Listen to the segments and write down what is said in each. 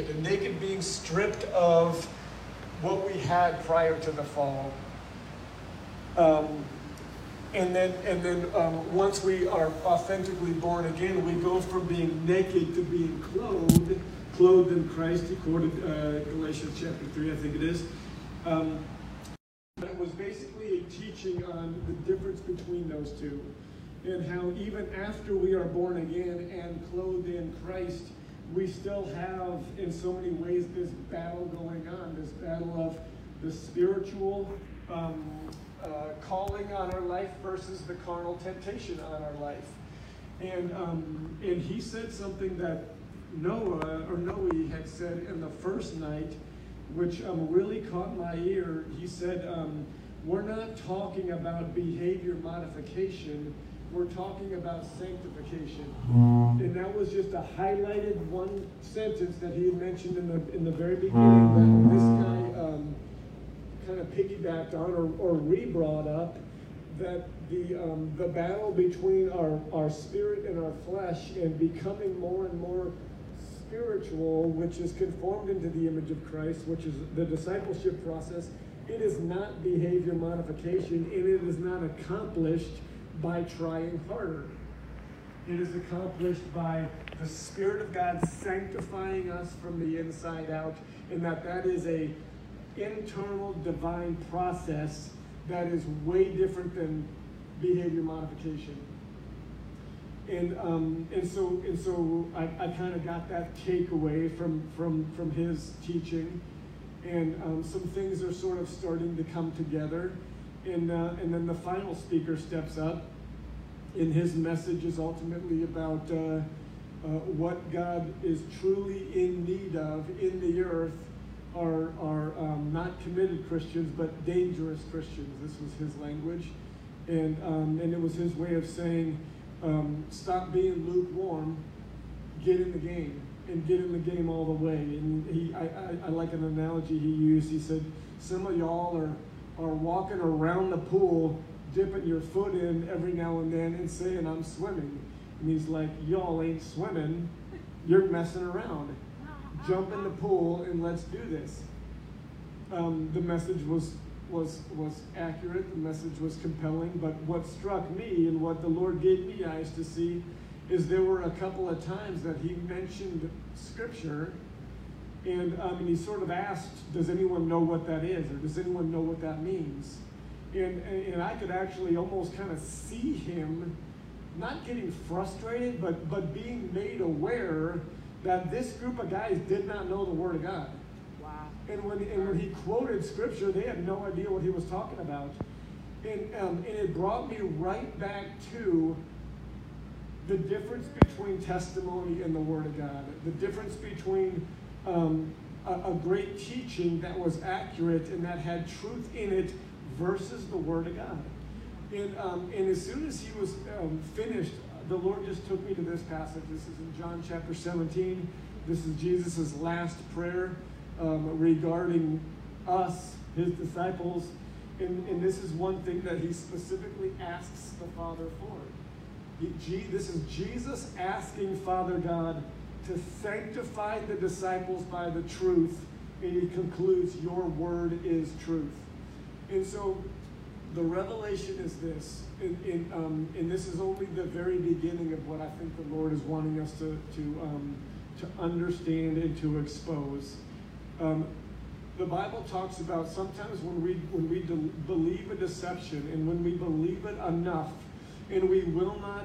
naked, and naked being stripped of what we had prior to the fall. Um, and then, and then um, once we are authentically born again, we go from being naked to being clothed, clothed in Christ. He quoted uh, Galatians chapter 3, I think it is. Um, it was basically a teaching on the difference between those two and how even after we are born again and clothed in Christ, we still have, in so many ways, this battle going on this battle of the spiritual um, uh, calling on our life versus the carnal temptation on our life. And, um, and he said something that Noah, or Noe had said in the first night, which um, really caught my ear. He said, um, We're not talking about behavior modification we're talking about sanctification. Mm. And that was just a highlighted one sentence that he had mentioned in the in the very beginning that this guy um, kind of piggybacked on or, or re-brought up that the um, the battle between our, our spirit and our flesh and becoming more and more spiritual, which is conformed into the image of Christ, which is the discipleship process, it is not behavior modification and it is not accomplished by trying harder. It is accomplished by the Spirit of God sanctifying us from the inside out, and that that is a internal divine process that is way different than behavior modification. And um, and so and so I, I kind of got that takeaway from from from his teaching, and um, some things are sort of starting to come together. And, uh, and then the final speaker steps up, and his message is ultimately about uh, uh, what God is truly in need of in the earth are, are um, not committed Christians, but dangerous Christians. This was his language. And, um, and it was his way of saying, um, stop being lukewarm, get in the game, and get in the game all the way. And he, I, I, I like an analogy he used. He said, some of y'all are are walking around the pool, dipping your foot in every now and then and saying, I'm swimming. And he's like, Y'all ain't swimming, you're messing around. Jump in the pool and let's do this. Um, the message was was was accurate. The message was compelling. But what struck me and what the Lord gave me eyes to see is there were a couple of times that He mentioned Scripture and, um, and he sort of asked, Does anyone know what that is? Or does anyone know what that means? And, and I could actually almost kind of see him not getting frustrated, but, but being made aware that this group of guys did not know the Word of God. Wow. And when, and when he quoted Scripture, they had no idea what he was talking about. And, um, and it brought me right back to the difference between testimony and the Word of God, the difference between um, a, a, great teaching that was accurate and that had truth in it versus the Word of God. And, um, and as soon as he was um, finished, the Lord just took me to this passage. This is in John chapter 17. This is Jesus' last prayer um, regarding us, his disciples. And, and this is one thing that he specifically asks the Father for. He, this is Jesus asking Father God to sanctify the disciples by the truth. And he concludes, Your word is truth. And so the revelation is this, and, and, um, and, this is only the very beginning of what I think the Lord is wanting us to, to, um, to understand and to expose. Um, the Bible talks about sometimes when we, when we de- believe a deception and when we believe it enough, and we will not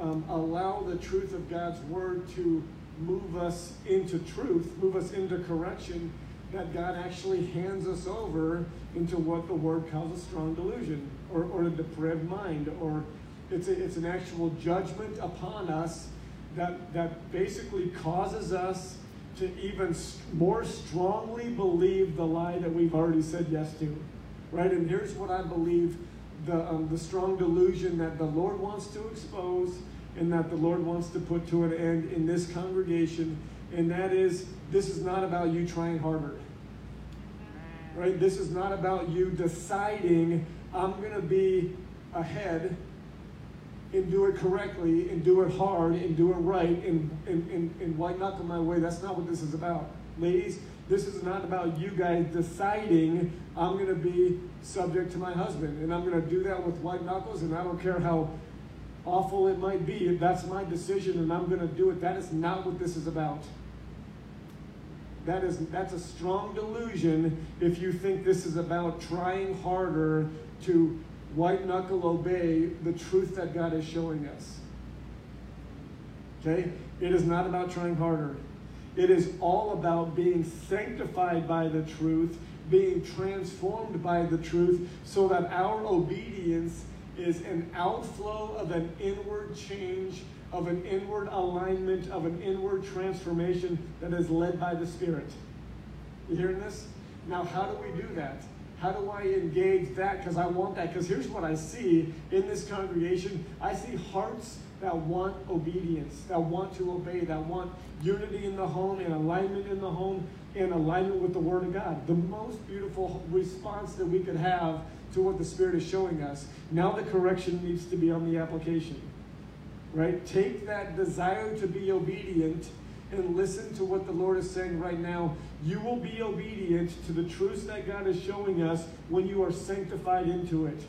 um, allow the truth of God's word to move us into truth, move us into correction, that God actually hands us over into what the word calls a strong delusion or, or a depraved mind, or it's, a, it's an actual judgment upon us that, that basically causes us to even more strongly believe the lie that we've already said yes to. Right? And here's what I believe the, um, the strong delusion that the Lord wants to expose and that the Lord wants to put to an end in this congregation, and that is this is not about you trying harder. Right? This is not about you deciding I'm going to be ahead and do it correctly and do it hard and do it right and, and, and, and white knuckle my way. That's not what this is about. Ladies, this is not about you guys deciding I'm going to be subject to my husband and I'm going to do that with white knuckles and I don't care how awful it might be. if That's my decision and I'm going to do it. That is not what this is about. That is that's a strong delusion if you think this is about trying harder to white knuckle obey the truth that God is showing us. Okay? It is not about trying harder. It is all about being sanctified by the truth, being transformed by the truth, so that our obedience is an outflow of an inward change, of an inward alignment, of an inward transformation that is led by the Spirit. You hearing this? Now, how do we do that? How do I engage that? Because I want that. Because here's what I see in this congregation I see hearts that want obedience, that want to obey, that want unity in the home and alignment in the home and alignment with the Word of God. The most beautiful response that we could have to what the Spirit is showing us. Now the correction needs to be on the application. Right? Take that desire to be obedient and listen to what the Lord is saying right now. You will be obedient to the truths that God is showing us when you are sanctified into it.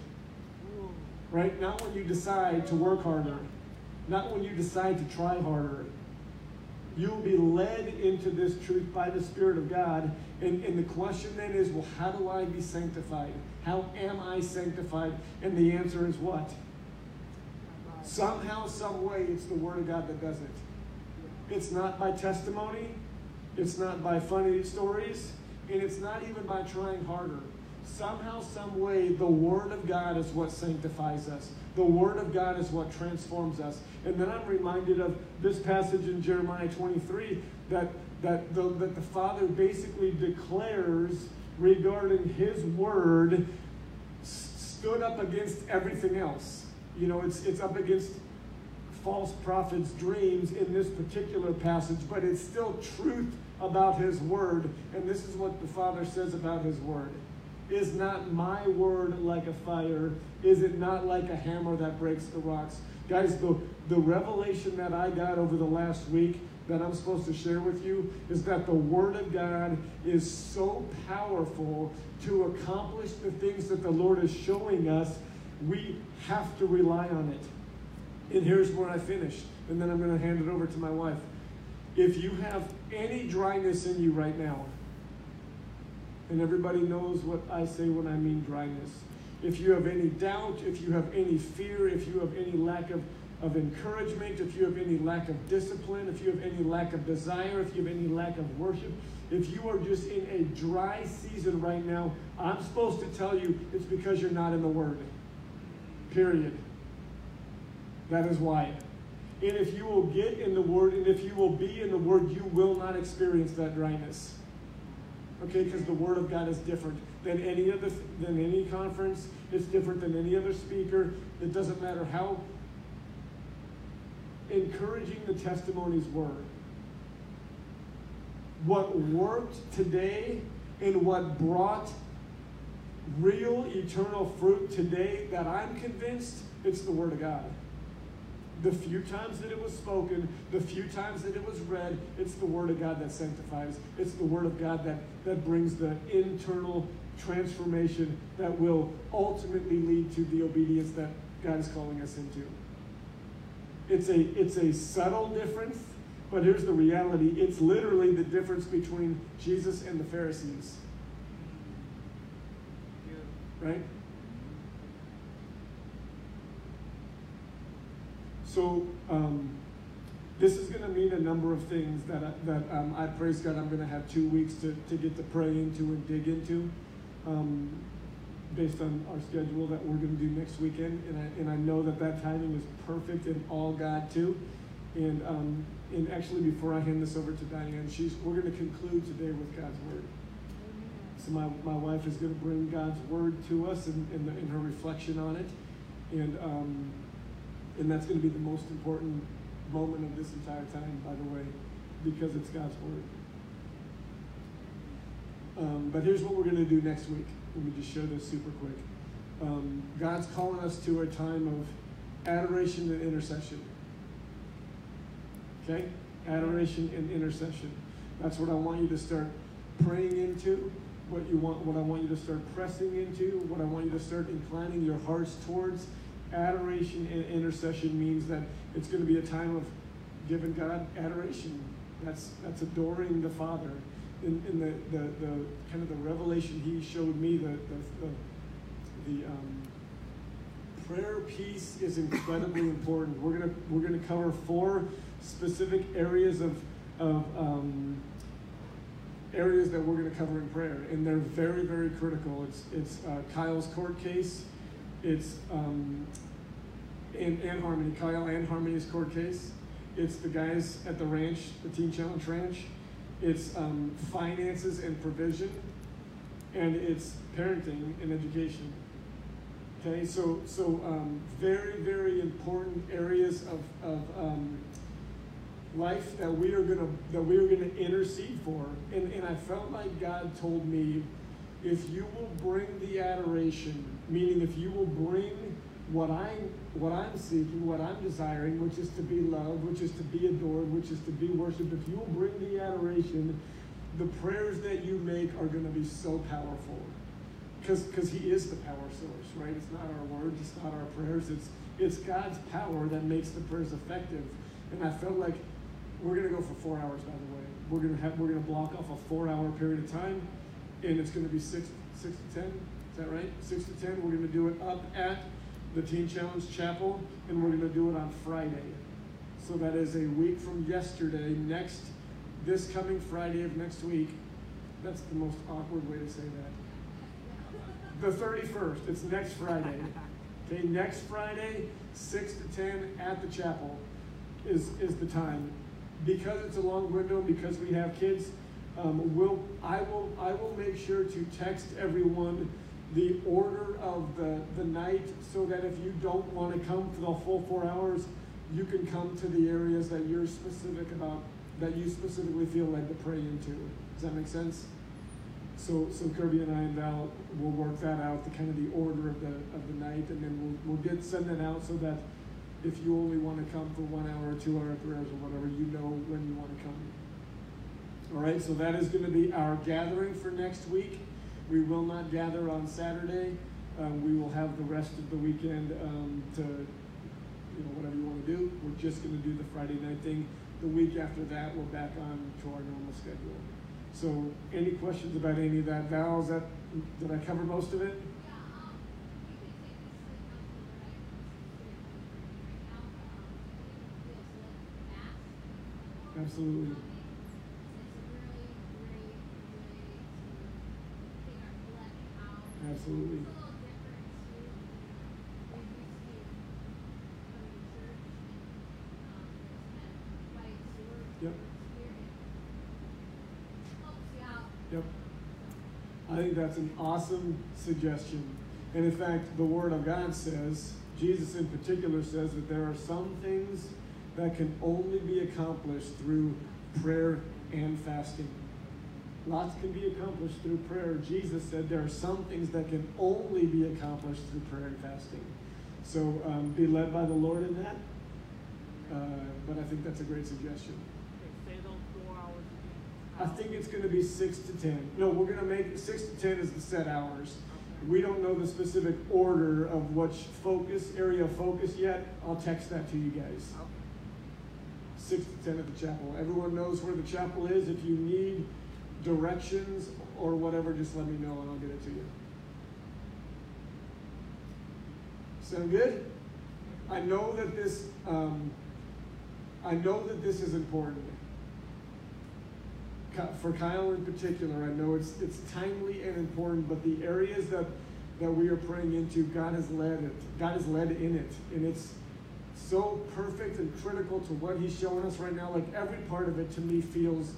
Right? Not when you decide to work harder, not when you decide to try harder. You will be led into this truth by the Spirit of God. And, and the question then is well, how do I be sanctified? How am I sanctified? And the answer is what? Somehow, some way, it's the Word of God that does it. It's not by testimony, it's not by funny stories, and it's not even by trying harder. Somehow, some way, the Word of God is what sanctifies us. The Word of God is what transforms us. And then I'm reminded of this passage in Jeremiah 23 that, that, the, that the Father basically declares regarding His Word stood up against everything else. You know, it's, it's up against false prophets' dreams in this particular passage, but it's still truth about his word. And this is what the Father says about his word. Is not my word like a fire? Is it not like a hammer that breaks the rocks? Guys, the, the revelation that I got over the last week that I'm supposed to share with you is that the Word of God is so powerful to accomplish the things that the Lord is showing us. We have to rely on it. And here's where I finish, and then I'm going to hand it over to my wife. If you have any dryness in you right now, and everybody knows what I say when I mean dryness, if you have any doubt, if you have any fear, if you have any lack of, of encouragement, if you have any lack of discipline, if you have any lack of desire, if you have any lack of worship, if you are just in a dry season right now, I'm supposed to tell you it's because you're not in the Word. Period. That is why. And if you will get in the Word and if you will be in the Word, you will not experience that dryness. Okay, because the Word of God is different than any other than any conference. It's different than any other speaker. It doesn't matter how encouraging the testimonies were. What worked today and what brought real eternal fruit today that I'm convinced it's the Word of God the few times that it was spoken, the few times that it was read, it's the Word of God that sanctifies. It's the Word of God that, that brings the internal transformation that will ultimately lead to the obedience that God is calling us into. It's a, it's a subtle difference, but here's the reality it's literally the difference between Jesus and the Pharisees. Right? So um, this is going to mean a number of things that, I, that um, I praise God I'm going to have two weeks to, to get to pray into and dig into um, based on our schedule that we're going to do next weekend. And I, and I know that that timing is perfect and all God too. And, um, and actually, before I hand this over to Diane, she's, we're going to conclude today with God's Word. So my, my wife is going to bring God's Word to us and, and, and her reflection on it. And um, and that's going to be the most important moment of this entire time, by the way, because it's God's Word. Um, but here's what we're going to do next week. Let me just show this super quick. Um, God's calling us to a time of adoration and intercession. Okay? Adoration and intercession. That's what I want you to start praying into, what you want what I want you to start pressing into, what I want you to start inclining your hearts towards. Adoration and intercession means that it's going to be a time of giving God adoration. That's that's adoring the Father. In, in the, the, the kind of the revelation he showed me, the the, the, the um, prayer piece is incredibly important. We're gonna we're gonna cover four specific areas of of um, areas that we're gonna cover in prayer, and they're very very critical. It's it's uh, Kyle's court case. It's um, and, and Harmony, Kyle and Harmony's court case. It's the guys at the ranch, the Teen Challenge Ranch. It's um, finances and provision, and it's parenting and education. Okay, so so um, very very important areas of, of um, life that we are gonna that we are gonna intercede for, and and I felt like God told me, if you will bring the adoration, Meaning, if you will bring what I'm, what I'm seeking, what I'm desiring, which is to be loved, which is to be adored, which is to be worshiped, if you will bring the adoration, the prayers that you make are going to be so powerful. Because He is the power source, right? It's not our words, it's not our prayers, it's, it's God's power that makes the prayers effective. And I felt like we're going to go for four hours, by the way. We're going to have, we're going to block off a four hour period of time, and it's going to be six, six to 10 that right? Six to ten. We're gonna do it up at the Teen Challenge Chapel, and we're gonna do it on Friday. So that is a week from yesterday. Next, this coming Friday of next week. That's the most awkward way to say that the 31st. It's next Friday. Okay, next Friday, 6 to 10 at the chapel is, is the time. Because it's a long window, because we have kids, um, we'll, I, will, I will make sure to text everyone the order of the, the night so that if you don't want to come for the full four hours, you can come to the areas that you're specific about, that you specifically feel led to pray into. Does that make sense? So, so Kirby and I and Val will work that out, the kind of the order of the of the night, and then we'll we'll get send that out so that if you only want to come for one hour or two hour prayers or whatever, you know when you want to come. All right, so that is going to be our gathering for next week. We will not gather on Saturday. Um, we will have the rest of the weekend um, to, you know, whatever you want to do. We're just going to do the Friday night thing. The week after that, we're back on to our normal schedule. So, any questions about any of that? Val, is that, did I cover most of it? Absolutely. Absolutely. Yep. Yep. I think that's an awesome suggestion. And in fact, the Word of God says, Jesus in particular says that there are some things that can only be accomplished through prayer and fasting. Lots can be accomplished through prayer. Jesus said there are some things that can only be accomplished through prayer and fasting. So um, be led by the Lord in that. Uh, but I think that's a great suggestion. I think it's going to be six to ten. No, we're going to make six to ten is the set hours. We don't know the specific order of which focus area of focus yet. I'll text that to you guys. Six to ten at the chapel. Everyone knows where the chapel is. If you need directions or whatever, just let me know and I'll get it to you. Sound good? I know that this. Um, I know that this is important for Kyle in particular, I know it's it's timely and important, but the areas that that we are praying into, God has led it. God has led in it, and it's so perfect and critical to what He's showing us right now. Like every part of it, to me, feels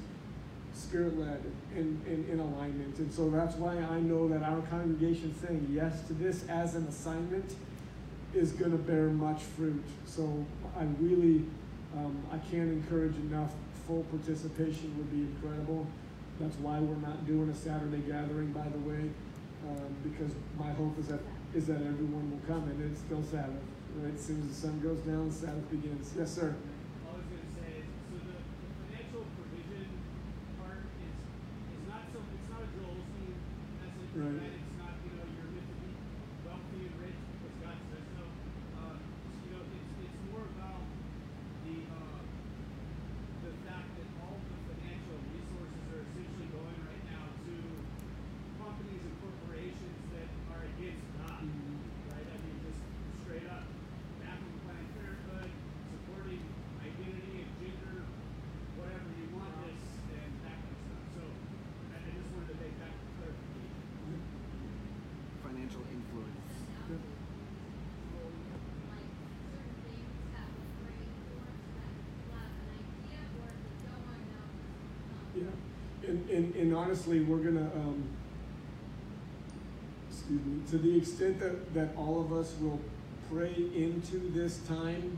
spirit led and in alignment, and so that's why I know that our congregation saying yes to this as an assignment is going to bear much fruit. So I really, um, I can't encourage enough full participation would be incredible. That's why we're not doing a Saturday gathering, by the way, um, because my hope is that is that everyone will come, and it's still Sabbath. Right, as soon as the sun goes down, Sabbath begins. Yes, sir. All I was gonna say is, so the, the financial provision part is, is not so, it's not a Joel Osteen message, Right. right? It's not, you know, you're meant to be wealthy and rich because God says so. Uh, you know, it's, it's more about the, uh, the fact that all the financial resources are essentially going right now to companies and corporations that are against God, right? I mean, just straight up, backing Planned Parenthood, supporting identity and gender, whatever you want this, and that kind of stuff. So, I, I just wanted to make that clarification. financial influence. Good. like certain things that will bring forth that you have an idea or if you don't want to know. um, Yeah, and, and, honestly, we're gonna, um, excuse me, to the extent that, that all of us will pray into this time,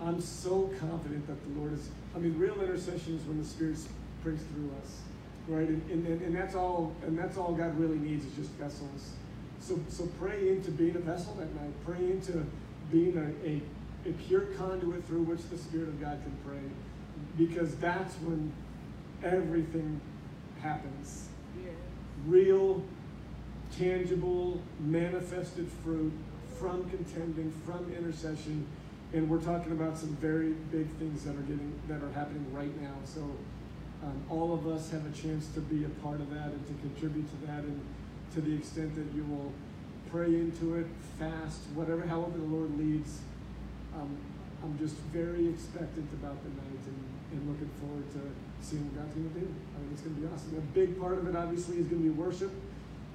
I'm so confident that the Lord is, I mean, real intercession is when the Spirit prays through us, right? And, and, and and that's all, and that's all God really needs is just vessels. So, so pray into being a vessel that night. Pray into being a, a, a pure conduit through which the Spirit of God can pray. Because that's when everything happens. Real, tangible, manifested fruit from contending, from intercession. And we're talking about some very big things that are getting that are happening right now. So um, all of us have a chance to be a part of that and to contribute to that and to the extent that you will pray into it, fast, whatever, however the Lord leads. Um, I'm just very expectant about the night and, and looking forward to seeing what God's going to do. I think it's going to be awesome. A big part of it, obviously, is going to be worship.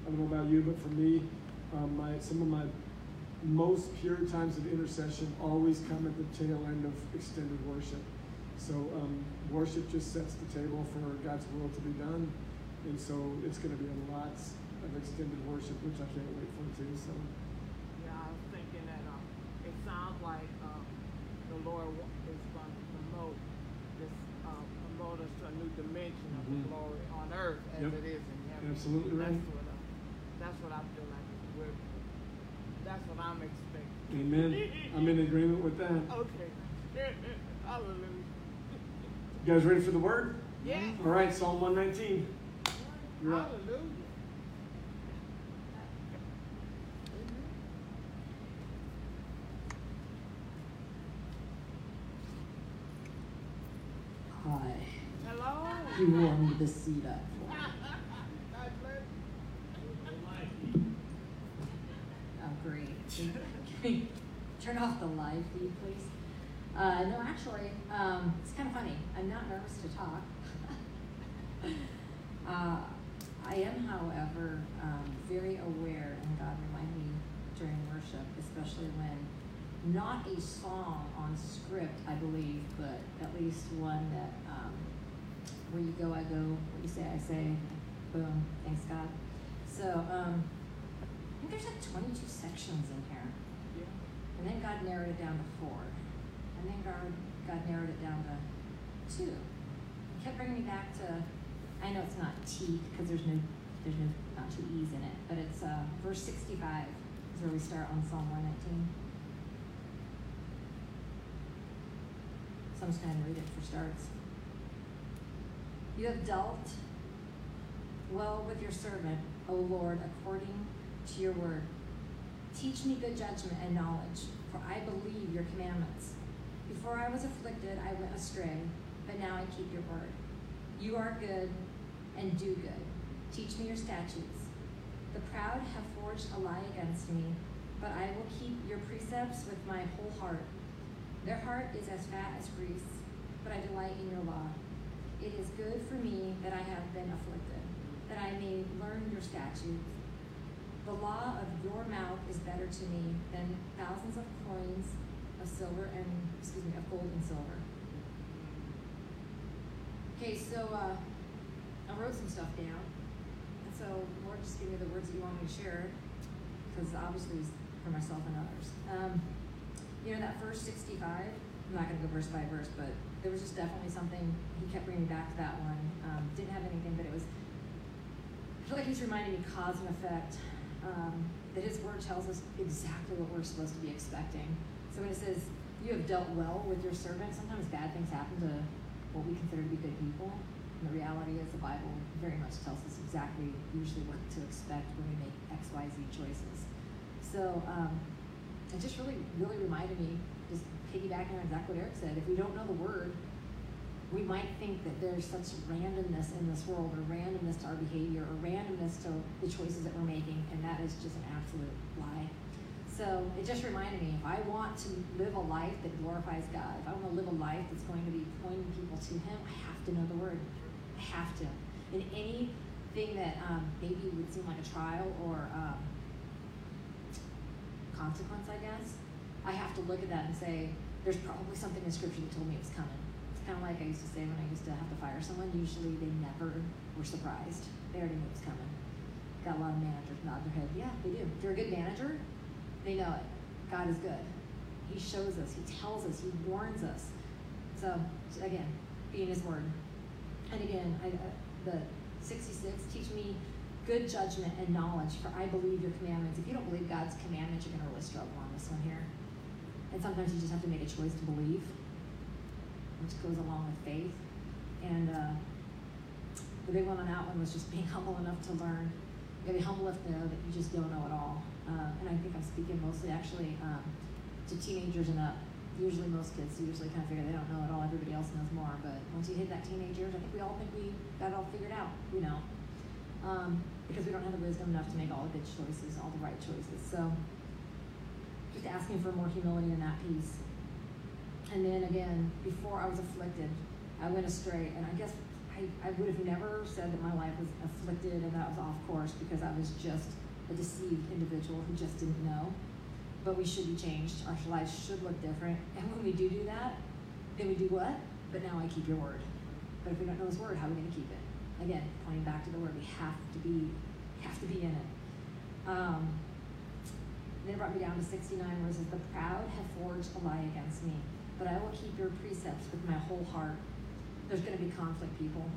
I don't know about you, but for me, um, my some of my most pure times of intercession always come at the tail end of extended worship. So um, worship just sets the table for God's will to be done, and so it's going to be a lot of extended worship, which I can't wait for too. So Yeah, I was thinking that um, it sounds like um, the Lord wa- is going to promote this, us to a new dimension of Mhm. the glory on earth as Yep. it is in heaven. Absolutely that's right. What, uh, that's what I feel like we're. That's what I'm expecting. Amen. I'm in agreement with that. Okay. Hallelujah. You guys ready for the word? Yeah. All right, Psalm 119. You're up. Hallelujah. Hi. You warmed the seat up for me. God bless you. Oh, great. Turn off the live feed, please? Uh, no, actually, um, it's kind of funny. I'm not nervous to talk. uh, I am, however, um, very aware, and God reminded me during worship, especially when not a song on script, I believe, but at least one that um, where you go, I go, what you say, I say, boom, thanks God. So, um, I think there's like 22 sections in here. Yeah. And then God narrowed it down to four. And then God, God narrowed it down to two. He kept bringing me back to, I know it's not T because there's no, there's no, not two E's in it, but it's uh, verse 65 is where we start on Psalm 119. So I'm just going to read it for starts. You have dealt well with your servant, O Lord, according to your word. Teach me good judgment and knowledge, for I believe your commandments. Before I was afflicted, I went astray, but now I keep your word. You are good and do good. Teach me your statutes. The proud have forged a lie against me, but I will keep your precepts with my whole heart. Their heart is as fat as grease, but I delight in your law. It is good for me that I have been afflicted, that I may learn your statutes. The law of your mouth is better to me than thousands of coins of silver and, excuse me, of gold and silver. Okay, so uh, I wrote some stuff down. And so, Lord, just give me the words that you want me to share, because obviously it's for myself and others. Um, you know, that verse 65, I'm not going to go verse by verse, but there was just definitely something, he kept bringing back to that one. Um, didn't have anything, but it was, I feel like he's reminding me cause and effect. Um, that his word tells us exactly what we're supposed to be expecting. So when it says, you have dealt well with your servant, sometimes bad things happen to what we consider to be good people. And the reality is the Bible very much tells us exactly usually what to expect when we make X, Y, Z choices. So um, it just really, really reminded me, just piggybacking on exactly what Eric said, if we don't know the word, we might think that there's such randomness in this world, or randomness to our behavior, or randomness to the choices that we're making, and that is just an absolute lie. So it just reminded me if I want to live a life that glorifies God, if I want to live a life that's going to be pointing people to Him, I have to know the Word. I have to. In anything that um, maybe would seem like a trial or um, consequence, I guess, I have to look at that and say, there's probably something in Scripture that told me it was coming. It's kind of like I used to say when I used to have to fire someone. Usually they never were surprised. They already knew it was coming. Got a lot of managers nod their head. Yeah, they do. If you're a good manager, they know it. God is good. He shows us. He tells us. He warns us. So again, be in His Word. And again, I, uh, the 66 teach me good judgment and knowledge. For I believe your commandments. If you don't believe God's commandments, you're going to really struggle on this one here. And sometimes you just have to make a choice to believe, which goes along with faith. And uh, the big one on that one was just being humble enough to learn. You gotta be humble enough to know that you just don't know it all. Uh, and I think I'm speaking mostly actually um, to teenagers and up. Usually, most kids usually kind of figure they don't know it all. Everybody else knows more. But once you hit that teenage years, I think we all think we got it all figured out. We know. Um, because we don't have the wisdom enough to make all the good choices, all the right choices. So, just asking for more humility in that piece. And then again, before I was afflicted, I went astray, and I guess I, I would have never said that my life was afflicted and that was off course because I was just a deceived individual who just didn't know. But we should be changed. Our lives should look different. And when we do do that, then we do what? But now I keep your word. But if we don't know His word, how are we going to keep it? Again, pointing back to the word, we have to be, have to be in it. Um, then it brought me down to 69 where it says, The proud have forged a lie against me, but I will keep your precepts with my whole heart. There's going to be conflict, people.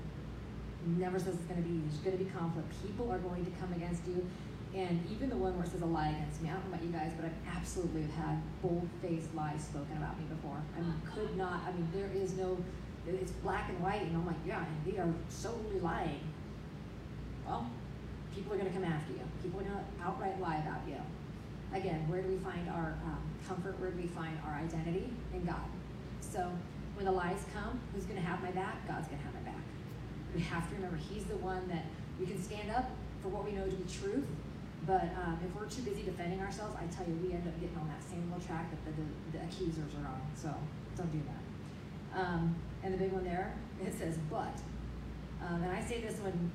Never says it's going to be, there's going to be conflict. People are going to come against you. And even the one where it says a lie against me, I don't know about you guys, but I've absolutely had bold faced lies spoken about me before. I mean, could not, I mean, there is no, it's black and white, and I'm like, yeah, they are solely lying. Well, people are going to come after you. People are going to outright lie about you. Again, where do we find our um, comfort? Where do we find our identity? In God. So when the lies come, who's going to have my back? God's going to have my back. We have to remember He's the one that we can stand up for what we know to be truth. But um, if we're too busy defending ourselves, I tell you, we end up getting on that same little track that the, the, the accusers are on. So don't do that. Um, and the big one there, it says, but. Um, and I say this when,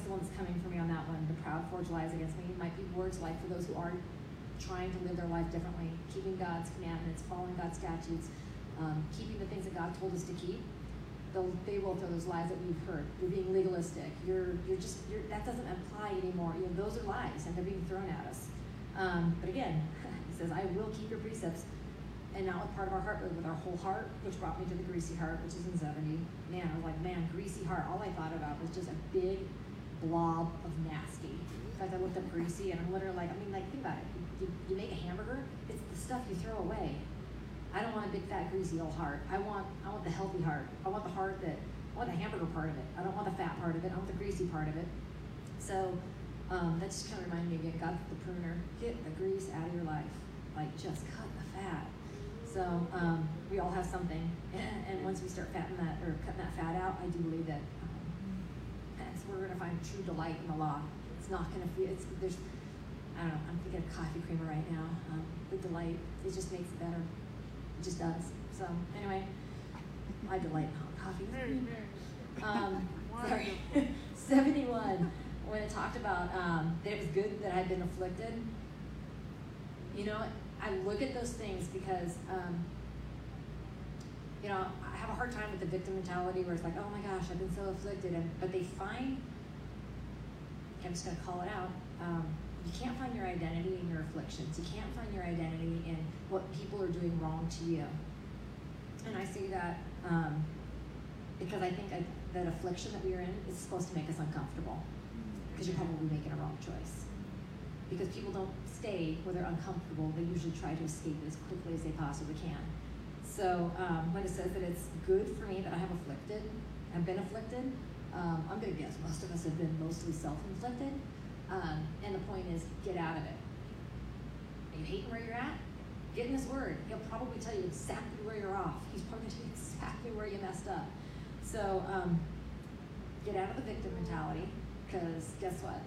the one that's coming for me on that one, the proud forge lies against me, might be words like for those who aren't trying to live their life differently, keeping God's commandments, following God's statutes, um, keeping the things that God told us to keep. They'll, they will throw those lies that we've heard. You're being legalistic. You're, you're just, you're, that doesn't apply anymore. You know, those are lies and they're being thrown at us. Um, but again, he says, I will keep your precepts and not with part of our heart, but with our whole heart, which brought me to the greasy heart, which is in 70. Man, I was like, man, greasy heart. All I thought about was just a big blob of nasty. In fact, I looked up greasy and I'm literally like, I mean, like, think about it. You, you make a hamburger, it's the stuff you throw away. I don't want a big fat greasy old heart. I want I want the healthy heart. I want the heart that I want the hamburger part of it. I don't want the fat part of it. I want the greasy part of it. So um, that just kind of reminded me again, God the pruner. Get the grease out of your life. Like just cut the fat. So um, we all have something, and, and, once we start fatting that or cutting that fat out, I do believe that we're gonna find true delight in the law. It's not gonna feel. It's there's. I don't know. I'm thinking of coffee creamer right now. Um, the delight. It just makes it better. It just does. So anyway, I delight in hot coffee. Um, sorry, seventy-one. When it talked about um, that it was good that I'd been afflicted. You know, I look at those things because, um, you know, I have a hard time with the victim mentality where it's like, oh my gosh, I've been so afflicted, and but they find. I'm just gonna call it out. Um, you can't find your identity in your afflictions. You can't find your identity in what people are doing wrong to you. And I say that um, because I think I, that affliction that we are in is supposed to make us uncomfortable because you're probably making a wrong choice. because people don't stay where they're uncomfortable. They usually try to escape as quickly as they possibly can. So um, when it says that it's good for me that I have afflicted, I've been afflicted, um, I'm gonna guess most of us have been mostly self-inflicted. Um, and the point is, get out of it. Are you hating where you're at? Get in His Word. He'll probably tell you exactly where you're off. He's probably going to tell you exactly where you messed up. So um, get out of the victim mentality, because guess what?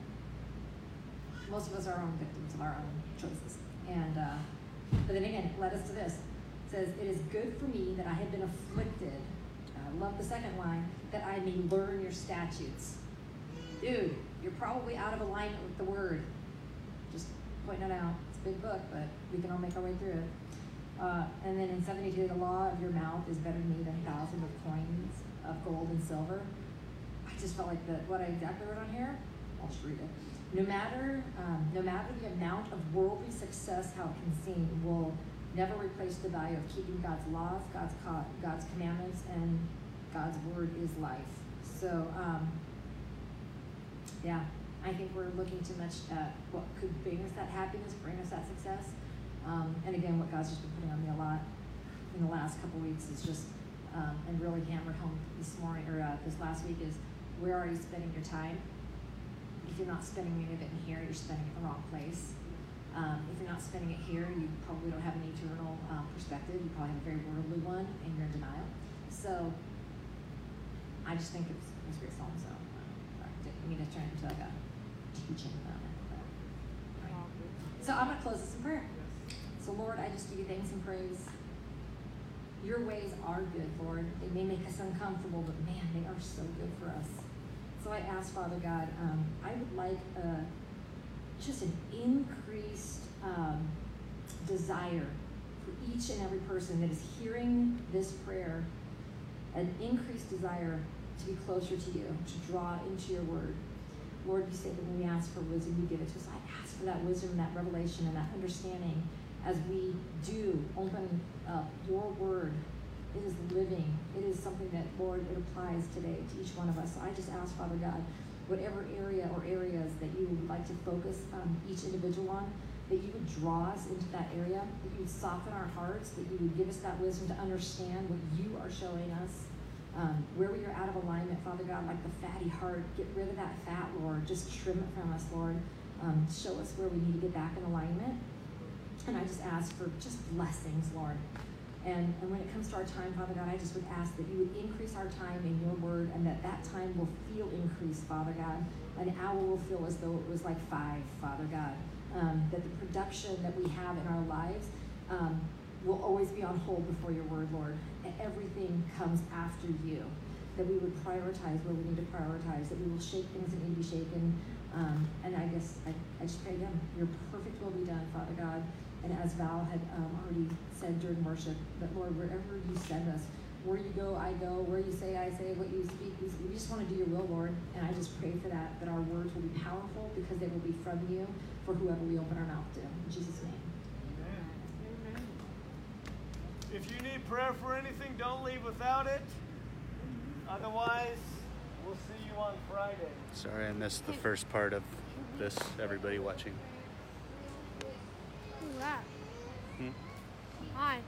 Most of us are our own victims of our own choices. And uh, but then again, led us to this. Says, "It is good for me that I have been afflicted." I love the second line that I may learn your statutes. Dude, you're probably out of alignment with the Word. Just pointing it out. It's a big book, but we can all make our way through it. Uh, and then in 72, the law of your mouth is better to me than thousands of coins of gold and silver. I just felt like the what I exactly wrote on here. I'll just read it. No matter, um, no matter the amount of worldly success how it can seem, will never replace the value of keeping God's laws, God's God's commandments, and God's word is life. So, um, yeah, I think we're looking too much at what could bring us that happiness, bring us that success. Um, and again, what God's just been putting on me a lot in the last couple weeks is just, um, and really hammered home this morning or uh, this last week is where are you spending your time? If you're not spending any of it in here, you're spending it in the wrong place. Um, if you're not spending it here, you probably don't have an eternal um, perspective. You probably have a very worldly one, and you're in denial. So, I just think it's, it's great song. So, um, I didn't mean to turn into like a teaching moment. But, good. so I'm gonna close this in prayer. So Lord, I just give you thanks and praise. Your ways are good, Lord. They may make us uncomfortable, but man, they are so good for us. So I ask, Father God, um, I would like a, just an increased um, desire for each and every person that is hearing this prayer, an increased desire to be closer to you, to draw into your word. Lord, you say that when we ask for wisdom, you give it to us. I ask for that wisdom, that revelation, and that understanding as we do open up your word. It is living. It is something that, Lord, it applies today to each one of us. So I just ask, Father God, whatever area or areas that you would like to focus um, each individual on, that you would draw us into that area, that you would soften our hearts, that you would give us that wisdom to understand what you are showing us. Um, where we are out of alignment, Father God, like the fatty heart, get rid of that fat, Lord. Just trim it from us, Lord. Um, show us where we need to get back in alignment. And I just ask for just blessings, Lord. And, and when it comes to our time, Father God, I just would ask that you would increase our time in your word and that that time will feel increased, Father God. An hour will feel as though it was like five, Father God. Um, that the production that we have in our lives um, will always be on hold before your word, Lord. Everything comes after you. That we would prioritize where we need to prioritize, that we will shake things that need to be shaken. Um, and I guess I, I just pray again, your perfect will be done, Father God. And as Val had um, already said during worship, that Lord, wherever you send us, where you go, I go. Where you say, I say. What you speak, we, we just want to do your will, Lord. And I just pray for that, that our words will be powerful because they will be from you for whoever we open our mouth to. In Jesus' name. Amen. Amen. If you need prayer for anything, don't leave without it. Otherwise, we'll see you on Friday. Sorry, I missed the first part of this. Everybody watching. That? Hmm? Hi.